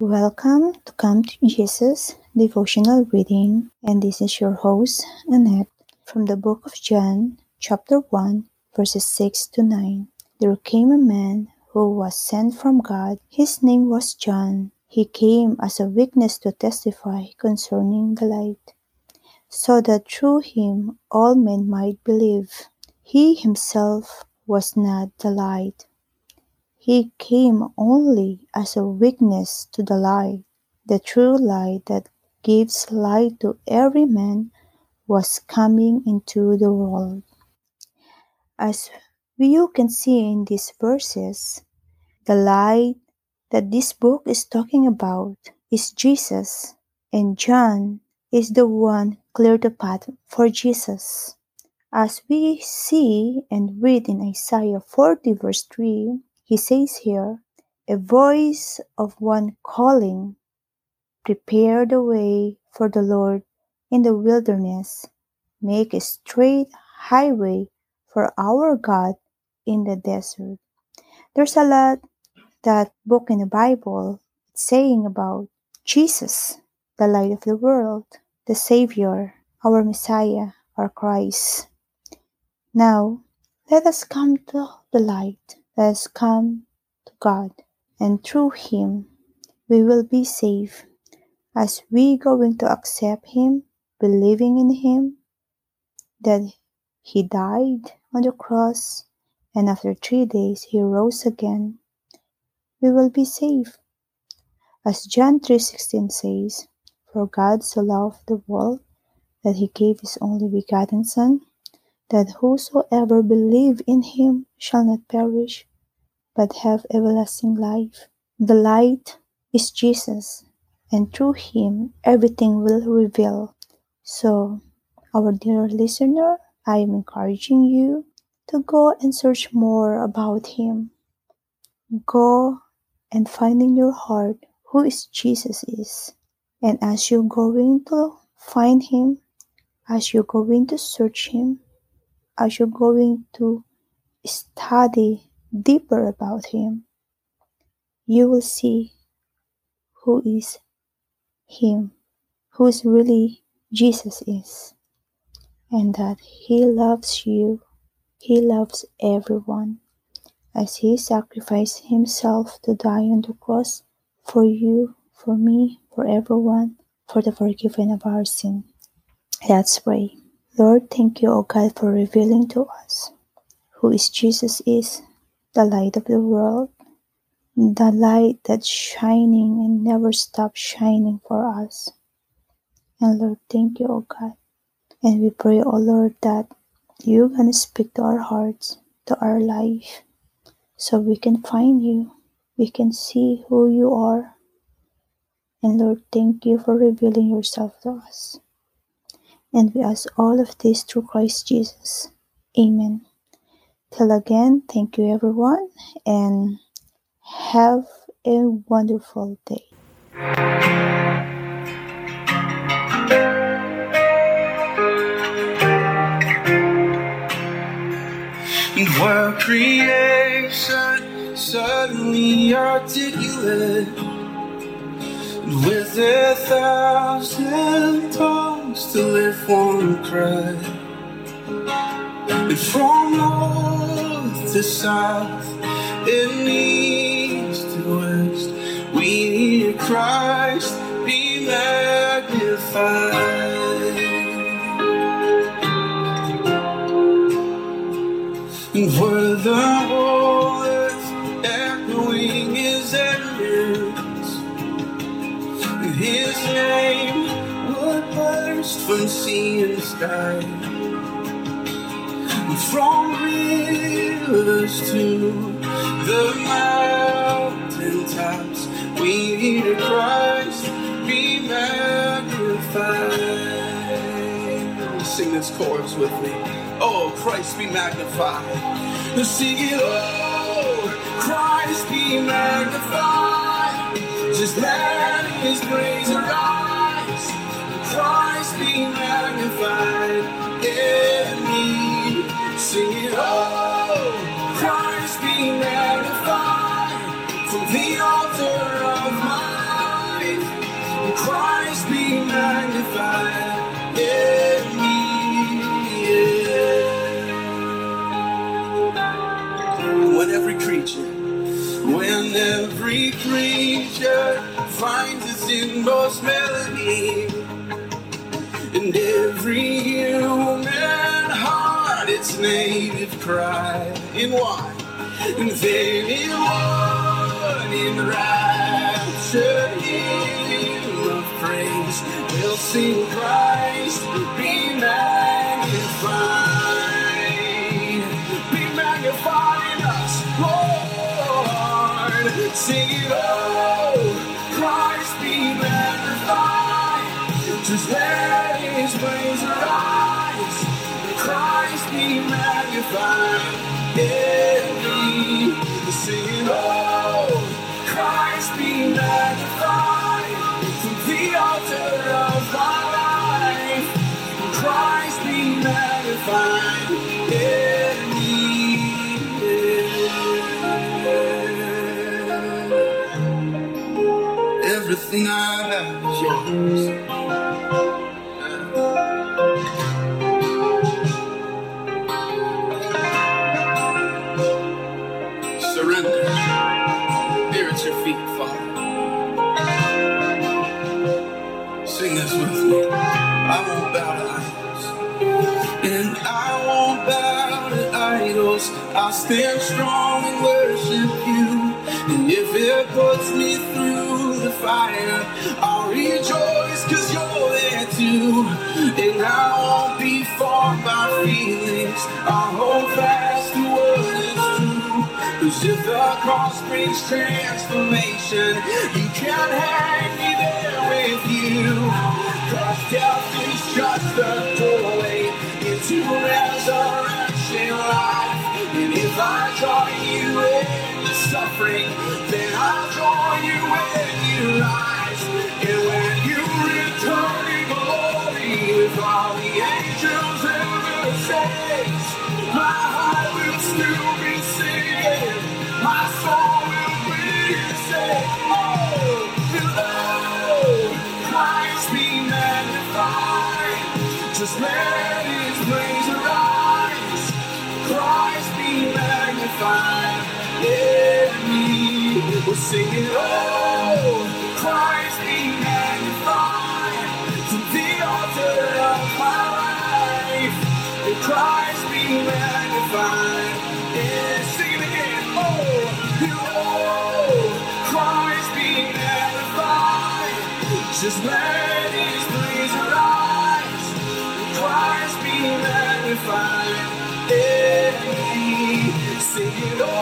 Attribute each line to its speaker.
Speaker 1: Welcome to Come to Jesus devotional reading, and this is your host, Annette, from the book of John, chapter 1, verses 6 to 9. There came a man who was sent from God. His name was John. He came as a witness to testify concerning the light, so that through him all men might believe. He himself was not the light he came only as a witness to the light. The true light that gives light to every man was coming into the world. As you can see in these verses, the light that this book is talking about is Jesus, and John is the one clear the path for Jesus. As we see and read in Isaiah 40 verse 3, he says here, a voice of one calling, Prepare the way for the Lord in the wilderness, make a straight highway for our God in the desert. There's a lot that book in the Bible saying about Jesus, the light of the world, the Savior, our Messiah, our Christ. Now, let us come to the light has come to God, and through him we will be saved. As we going to accept him, believing in him, that he died on the cross, and after three days he rose again, we will be saved. As John 3:16 says, For God so loved the world that he gave his only begotten Son, that whosoever believe in him shall not perish, but have everlasting life. The light is Jesus, and through him everything will reveal. So, our dear listener, I am encouraging you to go and search more about him. Go and find in your heart who is Jesus is. And as you're going to find him, as you're going to search him, as you're going to study deeper about him, you will see who is him, who is really Jesus is, and that he loves you, he loves everyone, as he sacrificed himself to die on the cross for you, for me, for everyone, for the forgiveness of our sin. Let's pray. Lord, thank you, O God, for revealing to us who is Jesus is, the light of the world, the light that's shining and never stops shining for us. And Lord, thank you, O God. And we pray, O Lord, that you're going to speak to our hearts, to our life, so we can find you. We can see who you are. And Lord, thank you for revealing yourself to us. And we ask all of this through Christ Jesus. Amen. Till again, thank you everyone and have a wonderful day.
Speaker 2: Were creation suddenly articulate with a thousand tongues to lift one cry? From north to south and east to west, we need Christ be magnified. And were the whole earth echoing his evidence, his name would burst from sea and sky from rivers to the mountain tops. We need Christ be magnified. Sing this chorus with me. Oh, Christ be magnified. Sing it, oh, Christ be magnified. Just let his praise arise. Christ be magnified and every creature finds its inmost melody. And every human heart its native cry. In one, and then in one, in raptured hymn of praise, we'll sing Christ Sing it, oh, Christ be magnified. Just let his praise arise. Christ be magnified. Every everything I have is yours. Surrender. Here at your feet, Father. Sing this with me. I won't bow to idols. And I won't bow to idols. I'll stand strong and worship you. And if it puts me through fire, I'll rejoice because you're there too. And I won't be formed by feelings. I'll hold fast to what is true. Cause if the cross brings transformation, you can't hang Just let His praise arise. Christ be magnified. Let me we're singing. Oh, Christ be magnified. Yeah, sing it again. Oh, you oh, Christ be magnified. Just let His praise arise. Christ be magnified. Yeah, sing it all.